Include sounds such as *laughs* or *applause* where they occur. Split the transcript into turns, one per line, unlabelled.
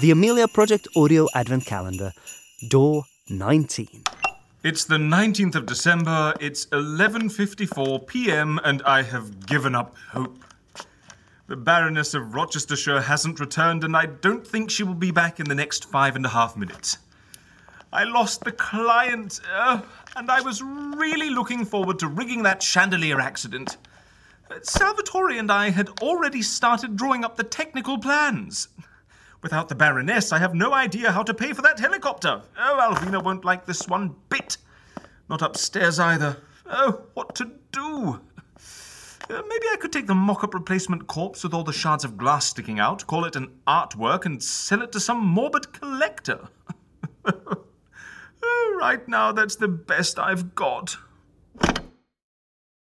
The Amelia Project Audio Advent Calendar, Door 19.
It's the 19th of December, it's 11:54 p.m. and I have given up hope. The Baroness of Rochestershire hasn't returned and I don't think she will be back in the next five and a half minutes. I lost the client uh, and I was really looking forward to rigging that chandelier accident. Salvatore and I had already started drawing up the technical plans. Without the Baroness, I have no idea how to pay for that helicopter. Oh, Alvina won't like this one bit. Not upstairs either. Oh, what to do? Uh, maybe I could take the mock up replacement corpse with all the shards of glass sticking out, call it an artwork, and sell it to some morbid collector. *laughs* oh, right now, that's the best I've got.